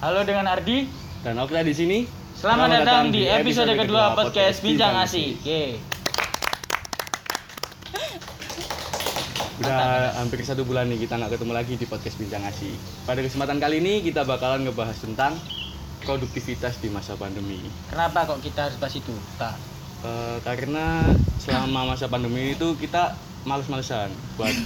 Halo dengan Ardi. Dan Okta di sini. Selamat, datang di episode kedua podcast Bincang Asik. Oke. Udah hampir satu bulan nih kita nggak ketemu lagi di podcast Bincang Asik. Pada kesempatan kali ini kita bakalan ngebahas tentang produktivitas di masa pandemi. Kenapa kok kita harus bahas itu? Eh, karena selama masa pandemi itu kita males-malesan buat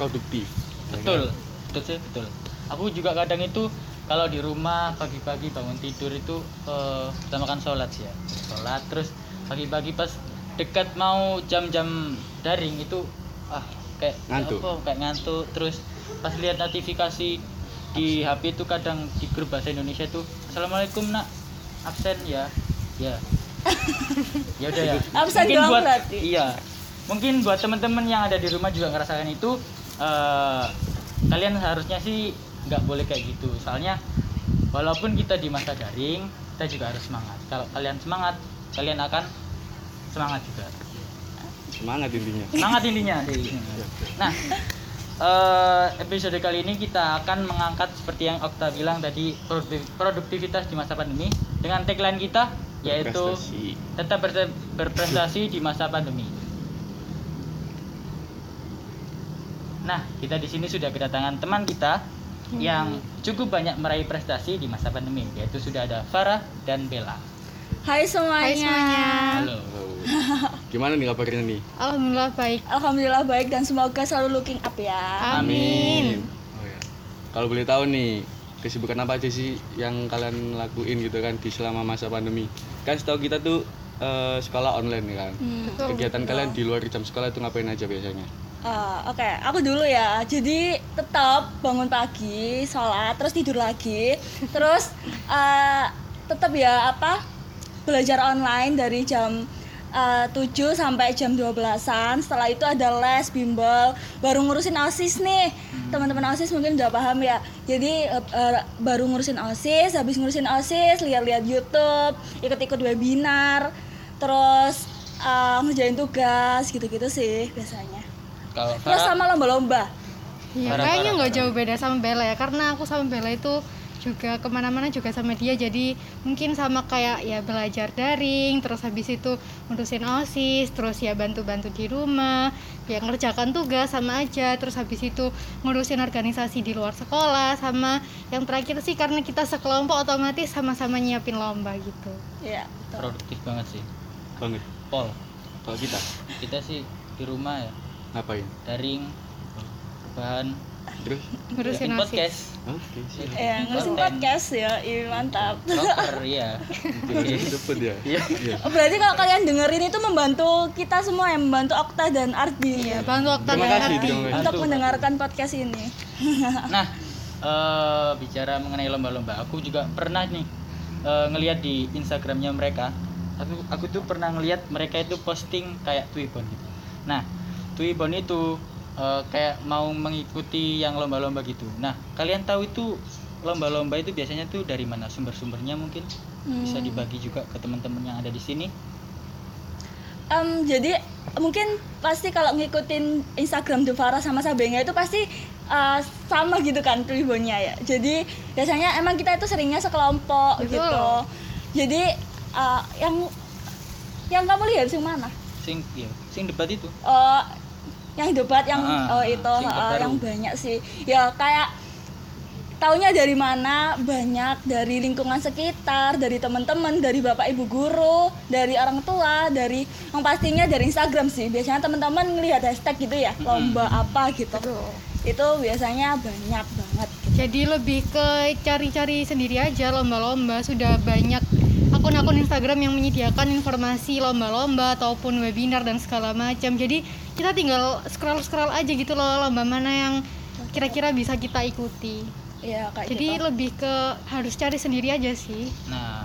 produktif. ya Betul. kan? Betul sih, betul. Aku juga kadang itu kalau di rumah pagi-pagi bangun tidur itu eh, pertama kan sholat sih ya. Sholat terus pagi-pagi pas dekat mau jam-jam daring itu ah kayak Ngantuk. apa, kayak ngantuk terus pas lihat notifikasi di HP itu kadang di grup bahasa Indonesia itu Assalamualaikum nak absen ya ya ya udah ya Absen Mungkin doang buat berarti? iya mungkin buat teman-teman yang ada di rumah juga ngerasakan itu eh, kalian harusnya sih nggak boleh kayak gitu. Soalnya walaupun kita di masa daring kita juga harus semangat. Kalau kalian semangat kalian akan semangat juga. Semangat intinya. semangat intinya. Nah eh, episode kali ini kita akan mengangkat seperti yang Okta bilang tadi produktivitas di masa pandemi dengan tagline kita yaitu tetap ber- berprestasi di masa pandemi. Nah, kita di sini sudah kedatangan teman kita yang cukup banyak meraih prestasi di masa pandemi, yaitu sudah ada Farah dan Bella. Hai semuanya. Hai semuanya. Halo. Halo. Gimana nih kabarnya nih? Alhamdulillah baik. Alhamdulillah baik dan semoga selalu looking up ya. Amin. Oh ya. Kalau boleh tahu nih, kesibukan apa aja sih yang kalian lakuin gitu kan di selama masa pandemi? Kan setahu kita tuh eh, sekolah online kan. Hmm. Betul. Kegiatan kalian di luar jam sekolah itu ngapain aja biasanya? Eh, Oke, aku dulu ya. Jadi tetap bangun pagi, sholat, terus tidur lagi, terus eh, tetap ya apa belajar online dari jam eh, 7 sampai jam 12-an. Setelah itu ada les, bimbel, baru ngurusin OSIS nih. Teman-teman OSIS mungkin udah paham ya. Jadi eh, eh, baru ngurusin OSIS, habis ngurusin OSIS, lihat-lihat YouTube, ikut-ikut webinar, terus eh, ngerjain tugas gitu-gitu sih biasanya. Kalau Terus Farah, sama lomba-lomba. Ya, kayaknya nggak jauh beda sama Bella ya, karena aku sama Bella itu juga ke mana-mana juga sama dia, jadi mungkin sama kayak ya belajar daring, terus habis itu ngurusin osis, terus ya bantu-bantu di rumah, ya ngerjakan tugas sama aja, terus habis itu ngurusin organisasi di luar sekolah, sama yang terakhir sih karena kita sekelompok otomatis sama-sama nyiapin lomba gitu. Iya, betul. produktif banget sih. Banget. Pol, Kalau kita kita sih di rumah ya, ngapain? daring, bahan, Terus? Ngurusin podcast, Oke, siap. Ya, ngurusin Konten. podcast ya, iya mantap. Proper ya. Cepet ya. Iya. Iya. Oh, Berarti kalau kalian dengerin itu membantu kita semua yang membantu Okta dan Ardi Ya, bantu Okta dan Ardi. terima kasih. untuk mendengarkan podcast ini. Nah, eh, bicara mengenai lomba-lomba, aku juga pernah nih eh, ngelihat di Instagramnya mereka. Aku aku tuh pernah ngelihat mereka itu posting kayak Twibbon gitu. Nah, Twibbon itu eh, kayak mau mengikuti yang lomba-lomba gitu. Nah, kalian tahu itu lomba-lomba itu biasanya tuh dari mana sumber-sumbernya mungkin bisa Hmm. dibagi juga ke teman-teman yang ada di sini. Em, jadi mungkin pasti kalau ngikutin Instagram Duvara sama Sabenga itu pasti eh, sama gitu kan tribunnya ya. Jadi biasanya emang kita itu seringnya sekelompok Betul. gitu. Jadi eh, yang yang kamu lihat sih mana? Sing iya, sing debat itu. Oh, yang debat yang Ah, oh itu terbaru. yang banyak sih. Ya kayak taunya dari mana? Banyak dari lingkungan sekitar, dari teman-teman, dari bapak ibu guru, dari orang tua, dari yang pastinya dari Instagram sih. Biasanya teman-teman ngelihat hashtag gitu ya, lomba apa gitu. Itu biasanya banyak banget. Jadi lebih ke cari-cari sendiri aja lomba-lomba sudah banyak akun-akun Instagram yang menyediakan informasi lomba-lomba ataupun webinar dan segala macam. Jadi kita tinggal scroll-scroll aja gitu loh lomba mana yang kira-kira bisa kita ikuti. Ya kayak Jadi gitu. lebih ke harus cari sendiri aja sih. Nah,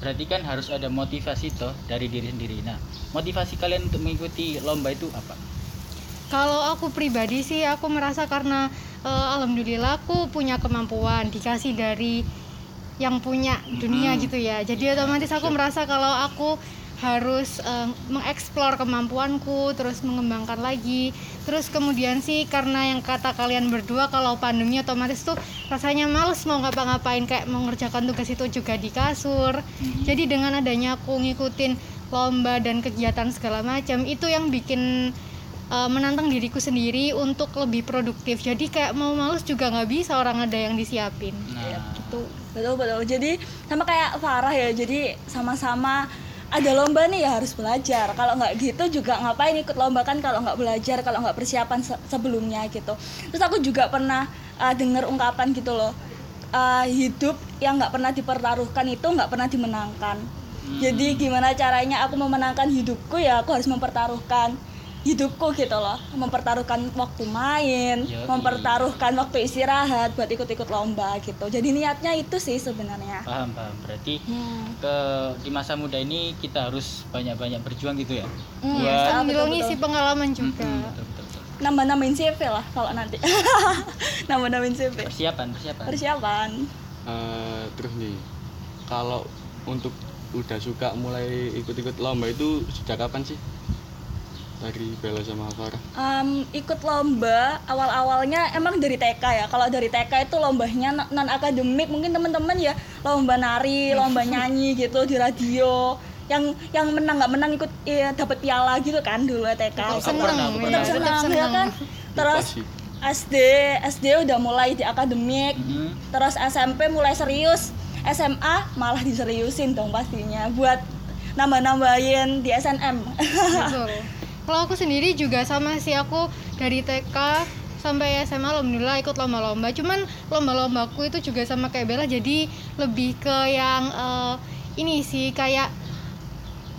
berarti kan harus ada motivasi toh dari diri sendiri. Nah, motivasi kalian untuk mengikuti lomba itu apa? Kalau aku pribadi sih aku merasa karena eh, alhamdulillah aku punya kemampuan dikasih dari yang punya dunia Hmm. gitu ya. Jadi otomatis aku merasa kalau aku harus eh, mengeksplor kemampuanku terus mengembangkan lagi. Terus kemudian sih karena yang kata kalian berdua kalau pandemi otomatis tuh rasanya males mau ngapa-ngapain kayak mengerjakan tugas itu juga di kasur. Jadi dengan adanya aku ngikutin lomba dan kegiatan segala macam itu yang bikin uh, menantang diriku sendiri untuk lebih produktif. Jadi kayak mau males juga nggak bisa orang ada yang disiapin. Nah, Betul, betul, betul. Jadi sama kayak Farah ya. Jadi sama-sama ada lomba nih ya harus belajar. Kalau nggak gitu juga ngapain ikut lomba kan kalau nggak belajar, kalau nggak persiapan se- sebelumnya gitu. Terus aku juga pernah uh, dengar ungkapan gitu loh. uh, hidup yang nggak pernah dipertaruhkan itu nggak pernah dimenangkan. Jadi gimana caranya aku memenangkan hidupku ya aku harus mempertaruhkan hidupku gitu loh. Mempertaruhkan waktu main Yoi. mempertaruhkan waktu istirahat buat ikut-ikut lomba gitu. Jadi niatnya itu sih sebenarnya. Paham paham. Berarti Hmm. ke di masa muda ini kita harus banyak-banyak berjuang gitu ya? Hmm, buat ya, sambil betul, ngisi betul. pengalaman juga. Mm-mm, betul, betul, betul. nambah-nambahin CV lah kalau nanti. Nambah-nambahin CV persiapan persiapan. Persiapan. Eh, terus nih kalau untuk udah suka mulai ikut-ikut lomba itu sejak kapan sih dari Bella sama Farah Em, ikut lomba awal-awalnya emang dari TK ya. Kalau dari TK itu lombanya non akademik mungkin teman-teman ya lomba nari lomba nyanyi gitu di radio. Yang yang menang nggak menang ikut ya, dapat piala gitu kan dulu TK Tetap ya, pernah. tetap tetap senang ya kan? Terus. SD SD udah mulai di akademik. Mhm. terus SMP mulai serius. SMA malah diseriusin dong pastinya buat nambah-nambahin di SNM Betul. Kalau aku sendiri juga sama sih aku dari TK sampai SMA alhamdulillah ikut lomba-lomba. Cuman lomba-lombaku itu juga sama kayak Bella jadi lebih ke yang eh, ini sih kayak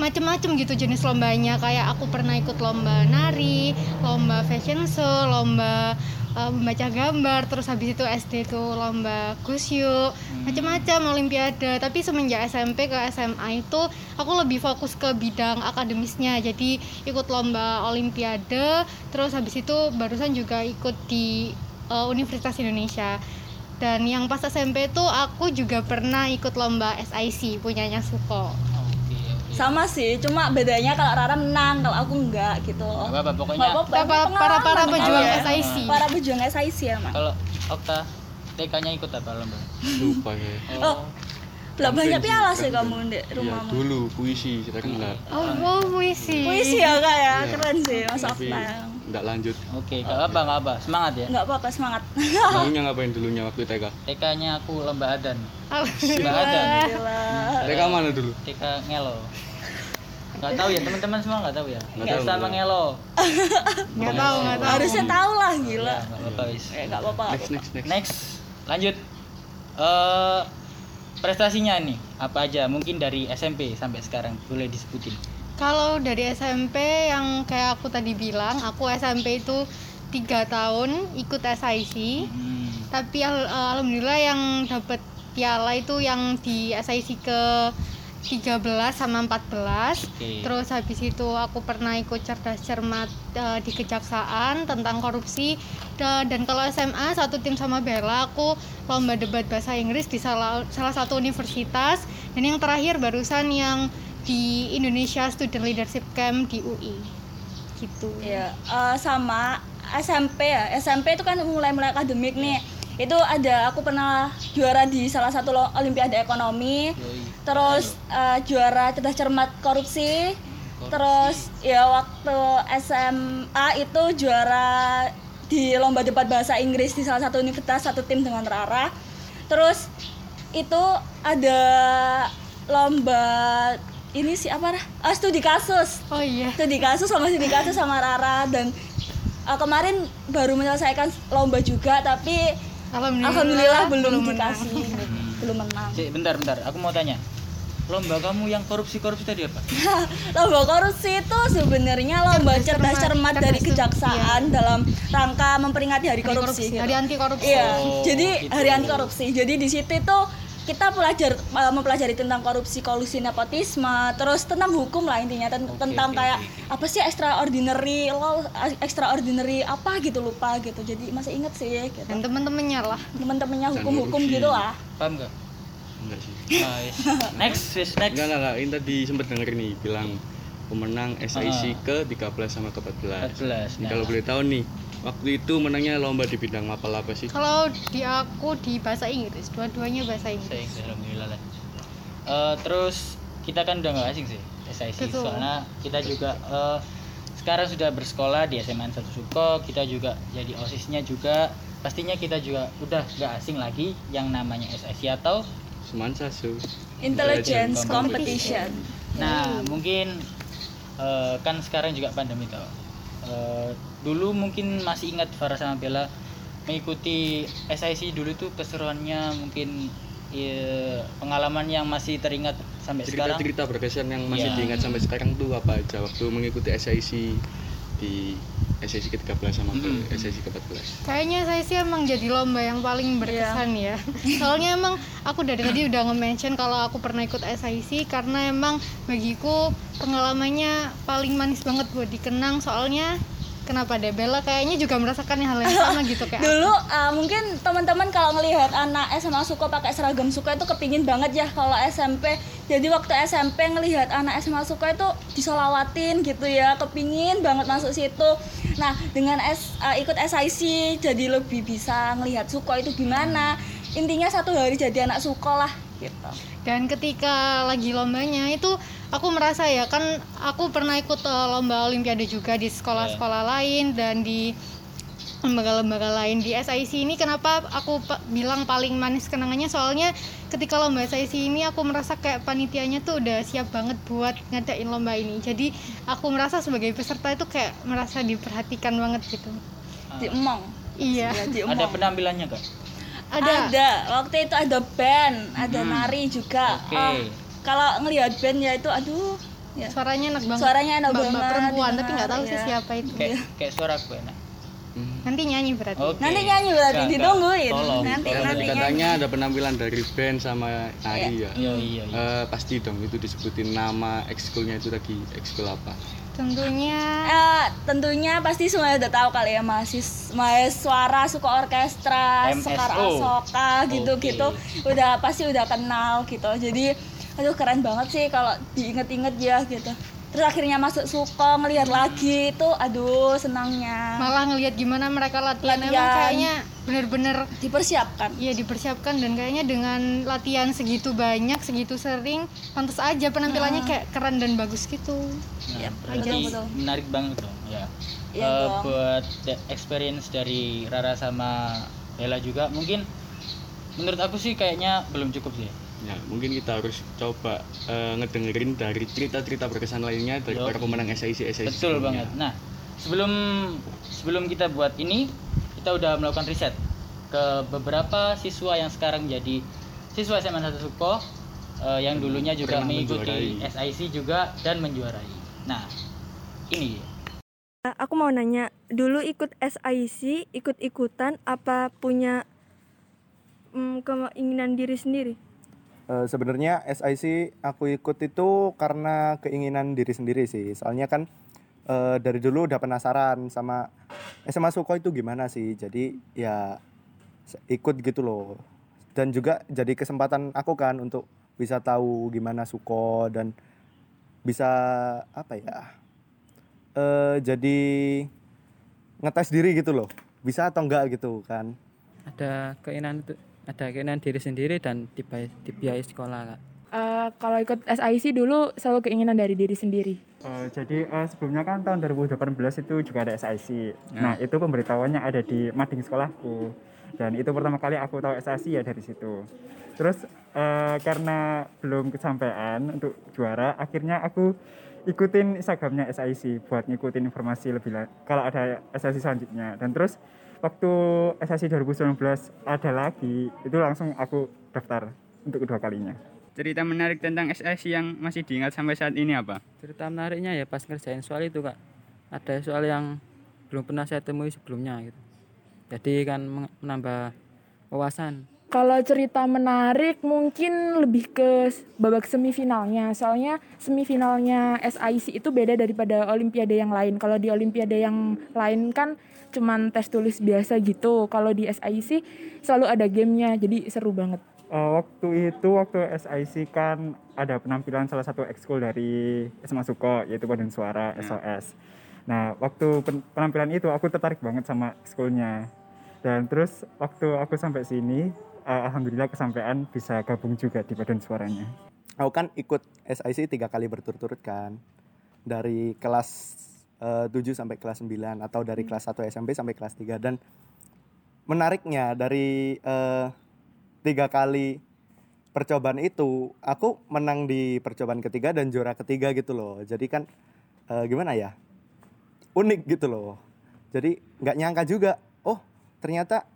macem-macem gitu jenis lombanya kayak aku pernah ikut lomba nari, lomba fashion show, lomba eh, membaca gambar, terus habis itu SD tuh lomba kusyu, macam-macam olimpiade. Tapi semenjak SMP ke SMA itu aku lebih fokus ke bidang akademisnya. Jadi ikut lomba olimpiade, terus habis itu barusan juga ikut di eh, Universitas Indonesia. Dan yang pas SMP tuh aku juga pernah ikut lomba SIC punyanya Suko. Sama sih cuma bedanya kalau Rara menang kalau aku enggak gitu Nggak apa-apa, pokoknya Nggak apa-apa, Para- pengalaman para- para pejuang ya. SIC. para pejuang SIC ya mak kalau Okta TK-nya ikut apa lomba? lupa ya Oh, Lah banyak piala sih, kamu di Iya, rumahmu dulu puisi sekarang enggak Oh, oh puisi. puisi ya kak ya Iya. keren sih mas Okta enggak lanjut Oke, nggak apa nggak apa, semangat ya. nggak apa-apa semangat dulunya ngapain dulunya waktu TK TK-nya aku lomba adan. Alhamdulillah. Nggak ada. Gila. TK mana dulu TK ngelo. Nggak tahu ya teman-teman semua nggak tahu ya. Tahu, sama nggak ngelo. Nggak tahu, nggak tahu. harusnya tahu lah gila nggak apa-apa wis. eh nggak apa-apa next next next Next, lanjut. Eh prestasinya nih apa aja? Mungkin dari SMP sampai sekarang boleh disebutin. Kalau dari SMP yang kayak aku tadi bilang, aku SMP itu tiga tahun ikut SIC. Hmm. Tapi al- alhamdulillah yang dapat piala itu yang di SIC ke 13 sama 14 Oke. Terus habis itu aku pernah ikut cerdas cermat eh, di kejaksaan tentang korupsi. Da- dan kalau SMA satu tim sama Bella aku lomba debat bahasa Inggris di salah salah satu universitas. Dan yang terakhir barusan yang di Indonesia Student Leadership Camp di UI gitu. ya eh, sama SMP ya. SMP itu kan mulai-mulai akademik nih itu ada aku pernah juara di salah satu lo- olimpiade ekonomi. Yoi. terus eh, juara cerdas cermat korupsi. Terus ya waktu SMA itu juara di lomba debat bahasa Inggris di salah satu universitas satu tim dengan Rara. Terus itu ada lomba ini sih apa? Ah, studi kasus. Oh iya. studi kasus sama studi kasus sama Rara. Dan uh, kemarin baru menyelesaikan lomba juga tapi Alhamdulillah, alhamdulillah belum, menang. dikasih belum menang Cik, bentar bentar, aku mau tanya. Lomba kamu yang korupsi-korupsi tadi apa? lomba korupsi itu sebenarnya lomba Cerdas cermat, cermat dari kejaksaan dalam rangka memperingati hari Hari korupsi, gitu. Hari anti korupsi. Iya, Oh, jadi gitu. hari anti korupsi. Jadi di situ tuh kita belajar uh, mempelajari tentang korupsi, kolusi, nepotisme, terus tentang hukum lah intinya ten- Oke, tentang oke, kayak oke, apa sih extraordinary law, extraordinary apa gitu lupa gitu. Jadi masih inget sih gitu. Dan temen-temennya lah. Temen-temennya hukum-hukum gitu lah. Paham nggak? enggak sih Nah, yes. next wis next enggak enggak enggak ini tadi sempat denger nih bilang pemenang SIC Ah. ke 13 sama ke 14 14 nah. kalau boleh tahu nih waktu itu menangnya lomba di bidang mapel apa sih Kalau di aku di bahasa Inggris, dua-duanya bahasa saya Inggris. alhamdulillah lah Eh, terus kita kan udah nggak asing sih SIC Betul. soalnya kita juga eh, sekarang sudah bersekolah di SMA 1 Suko kita juga jadi osisnya juga pastinya kita juga udah nggak asing lagi yang namanya SIC atau Semansa su Intelligence Competition. competition. Nah, mungkin eh, kan sekarang juga pandemi tau. Eh, dulu mungkin masih ingat Farah sama Bella mengikuti SIC dulu tuh keseruannya mungkin ya, pengalaman yang masih teringat sampai sekarang. cerita-cerita berkesan yang masih Iya. diingat sampai sekarang tuh apa aja waktu mengikuti SIC di SIC ke-13 sama ke Mm. SIC ke-14 Kayaknya sih emang jadi lomba yang paling berkesan ya. Soalnya emang aku dari tadi udah nge-mention kalau aku pernah ikut SIC karena emang bagiku pengalamannya paling manis banget buat dikenang soalnya kenapa deh Bella kayaknya juga merasakan hal yang sama gitu kayak Dulu uh, mungkin teman-teman kalau ngelihat anak SMA Suko pakai seragam Suko itu kepingin banget ya kalau SMP. Jadi waktu SMP ngelihat anak SMA Suko itu disolawatin gitu ya, kepingin banget masuk situ. Nah dengan S, uh, ikut SIC jadi lebih bisa ngelihat Suko itu gimana. Intinya satu hari jadi anak Suko lah gitu. Dan ketika lagi lombanya itu aku merasa ya kan aku pernah ikut eh, lomba olimpiade juga di sekolah-sekolah lain dan di lembaga-lembaga lain di SIC ini kenapa aku bilang paling manis kenangannya soalnya ketika lomba SIC ini aku merasa kayak panitianya tuh udah siap banget buat ngadain lomba ini jadi aku merasa sebagai peserta itu kayak merasa diperhatikan banget gitu Diemong. iya Ya, Ada penampilannya kak? ada Ada. Waktu itu ada band, ada nari juga. Oke. Oh, kalau ngelihat band ya itu aduh ya. suaranya enak banget Suaranya enak Mbak-mbak banget, perempuan tapi nggak tahu sih iya. siapa itu Kayak kayak suara aku enak. nanti nyanyi berarti Oke. Nanti nyanyi berarti Kak, ditungguin. tolong, nanti tolong. nanti nyanyi. katanya ada penampilan dari band sama nari ya Iya iya iya. Eh, pasti dong itu disebutin nama ekskulnya itu tadi ekskul apa tentunya Eh, tentunya pasti semuanya udah tahu kali ya mahasiswa mahasiswa suka orkestra, MSO. sekar asoka gitu-gitu. Udah pasti udah kenal gitu. Jadi aduh keren banget sih kalau diinget-inget ya gitu. Terus akhirnya masuk suko ngelihat lagi itu aduh senangnya. malah ngelihat gimana mereka latihan, emang Latihan. kayaknya bener-bener Dipersiapkan. ya dipersiapkan dan kayaknya dengan latihan segitu banyak segitu sering pantas aja penampilannya kayak keren dan bagus gitu Nah, Iya, berarti betul-betul. menarik banget dong ya. Iya Eh, dong. buat the experience dari Rara sama Bella juga mungkin menurut aku sih kayaknya belum cukup sih. Ya mungkin kita harus coba eh, ngedengerin dari cerita-cerita berkesan lainnya dari Yo. para pemenang SIC SIC Betul sebelumnya. banget. Nah, sebelum sebelum kita buat ini, kita udah melakukan riset ke beberapa siswa yang sekarang jadi siswa SMA 1 Suko eh, yang dulunya juga Pernah mengikuti menjuarai. SIC juga dan menjuarai. Nah, ini Aku mau nanya, dulu ikut SIC, ikut-ikutan apa punya mm, keinginan diri sendiri? Eh, sebenarnya SIC aku ikut itu karena keinginan diri sendiri sih. Soalnya kan eh, dari dulu udah penasaran sama SMA Suko itu gimana sih. Jadi ya ikut gitu loh. Dan juga jadi kesempatan aku kan untuk bisa tahu gimana Suko dan bisa apa ya? eh jadi ngetes diri gitu loh. Bisa atau enggak gitu kan. ada keinginan untuk ada keinginan diri sendiri dan dibayar, dibiayai sekolah kak Eh, kalau ikut SIC dulu selalu keinginan dari diri sendiri. Eh, jadi eh, sebelumnya kan tahun 2018 itu juga ada SIC. Nah itu pemberitahuannya ada di mading sekolahku dan itu pertama kali aku tahu SIC ya dari situ. Terus eh, karena belum kesampaian untuk juara, akhirnya aku ikutin Instagramnya SIC buat ngikutin informasi lebih la- kalau ada SIC selanjutnya. Dan terus waktu SIC 2019 ada lagi, itu langsung aku daftar untuk kedua kalinya. Cerita menarik tentang SIC yang masih diingat sampai saat ini apa? cerita menariknya ya pas ngerjain soal itu kak ada soal yang belum pernah saya temui sebelumnya gitu jadi kan menambah wawasan Kalau cerita menarik mungkin lebih ke babak semifinalnya. Soalnya semifinalnya SIC itu beda daripada olimpiade yang lain. Kalau di olimpiade yang lain kan cuman tes tulis biasa gitu. Kalau di SIC selalu ada gamenya, jadi seru banget. Eh, waktu itu waktu SIC kan ada penampilan salah satu ekskul dari SMA Suko yaitu paduan suara SOS. Nah waktu pen- penampilan itu aku tertarik banget sama ekskulnya dan terus waktu aku sampai sini eh, alhamdulillah kesampaian bisa gabung juga di paduan suaranya. Aku kan ikut SIC tiga kali berturut-turut kan. Dari kelas eh, 7 sampai kelas 9 atau dari kelas 1 SMP sampai kelas 3 dan menariknya dari eh, tiga kali percobaan itu aku menang di percobaan ketiga dan juara ketiga gitu loh. Jadi kan eh, gimana ya? Unik gitu loh. Jadi nggak nyangka juga. Ternyata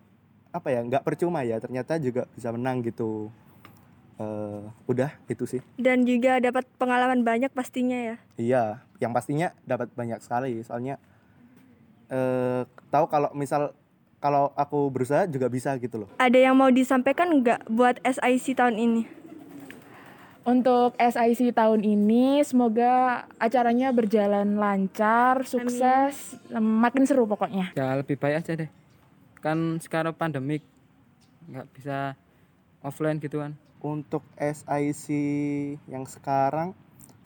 apa ya? Nggak percuma ya. Ternyata juga bisa menang gitu. Eh, udah itu sih. Dan juga dapat pengalaman banyak pastinya ya. Iya, yang pastinya dapat banyak sekali. Soalnya eh tahu kalau misal kalau aku berusaha juga bisa gitu loh. Ada yang mau disampaikan nggak buat SIC tahun ini? Untuk SIC tahun ini semoga acaranya berjalan lancar, sukses, makin seru pokoknya. ya lebih baik aja deh kan sekarang pandemik nggak bisa offline gitu kan Untuk SIC yang sekarang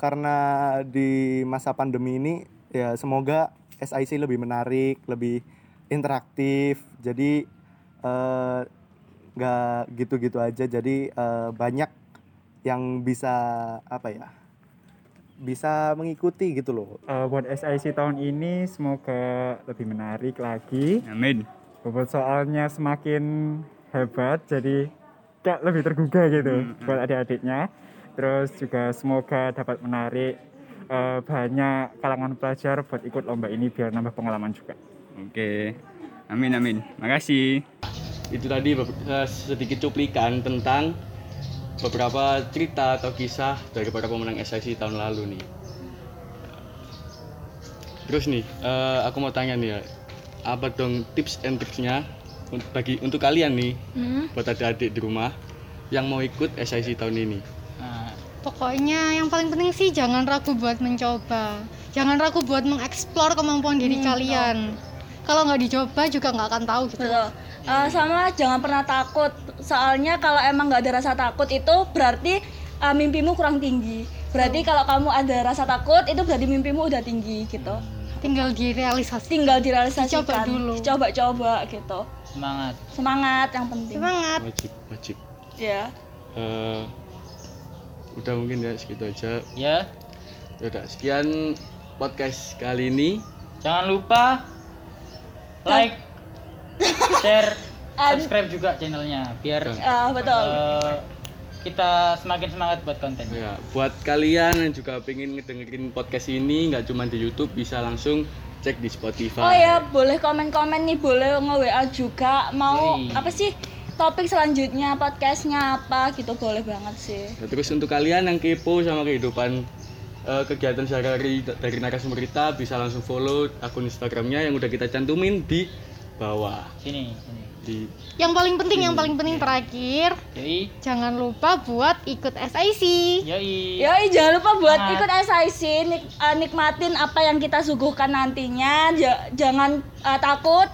karena di masa pandemi ini ya semoga SIC lebih menarik, lebih interaktif. Jadi eh, nggak gitu-gitu aja. Jadi eh, banyak yang bisa apa ya? Bisa mengikuti gitu loh. Eh, buat SIC tahun ini semoga lebih menarik lagi. Amin. Bobot soalnya semakin hebat jadi kayak lebih tergugah gitu buat adik-adiknya. Terus juga semoga dapat menarik eh, banyak kalangan pelajar buat ikut lomba ini biar nambah pengalaman juga. Oke. Amin amin. Makasih. itu tadi eh, sedikit cuplikan tentang beberapa cerita atau kisah dari para pemenang SIC tahun lalu nih. Terus nih, eh, aku mau tanya nih ya, apa dong tips and tricksnya bagi untuk kalian nih, buat adik-adik di rumah yang mau ikut SIC tahun ini? Nah, Pokoknya yang paling penting sih jangan ragu buat mencoba. Jangan ragu buat mengeksplor kemampuan diri kalian. Kalau nggak dicoba juga nggak akan tahu gitu. Betul. Eh, sama jangan pernah takut. Soalnya kalau emang nggak ada rasa takut itu berarti eh, mimpimu kurang tinggi. Berarti kalau kamu ada rasa takut itu berarti mimpimu udah tinggi gitu. Tinggal direalisasi. Tinggal direalisasikan. Dicoba dulu. Coba-coba gitu. semangat. Semangat yang penting. Semangat. Wajib, wajib. Ya. Eh, udah mungkin ya segitu aja. Ya, Udah sekian podcast kali ini. jangan lupa like, share, subscribe juga channelnya biar Ah, betul. eh, kita semakin semangat buat konten. Ya, buat kalian yang juga pengen ngedengerin podcast ini nggak cuma di YouTube bisa langsung cek di Spotify. Oh ya, boleh komen-komen nih, boleh nge-WA juga. Mau apa sih topik selanjutnya, podcastnya apa gitu, boleh banget sih. Nah, terus untuk kalian yang kepo sama kehidupan eh, kegiatan sehari-hari dari narasumber kita bisa langsung follow akun Instagramnya yang udah kita cantumin di bawah. Sini, sini. Di Yang paling penting, yang paling penting terakhir, Yoi, jangan lupa buat ikut SIC. yoi. Yoi, jangan lupa buat Semangat. ikut SIC, nik, eh, nikmatin apa yang kita suguhkan nantinya. Ja- jangan eh, takut,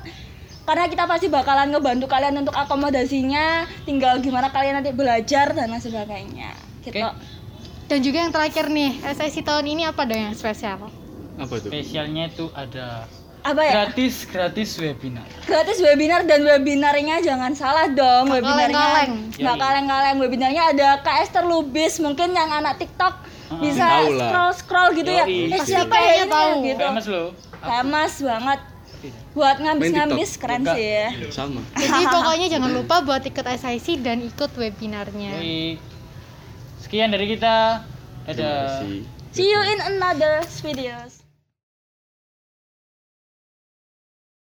karena kita pasti bakalan ngebantu kalian untuk akomodasinya. Tinggal gimana kalian nanti belajar dan lain sebagainya. Gitu. Oke. Dan juga yang terakhir nih, SIC tahun ini apa dong yang spesial? apa tuh? Spesialnya itu ada Apa ya? gratis gratis webinar. Gratis webinar dan webinarnya jangan salah dong Nggak webinarnya. kaleng-kaleng. Nggak Yoi. kaleng-kaleng webinarnya ada Kak Esther Lubis mungkin yang anak TikTok bisa Tahu lah. scroll scroll gitu ya. Yoi. Eh Pasti siapa ya ini tahu. ya? gitu. Famous loh. Famous banget. Buat ngambis-ngambis TikTok? keren Juga. sih ya. Sama. Jadi pokoknya jangan lupa buat ikut SIC dan ikut webinarnya. Yoi. Sekian dari kita. Kasih. See you in another videos.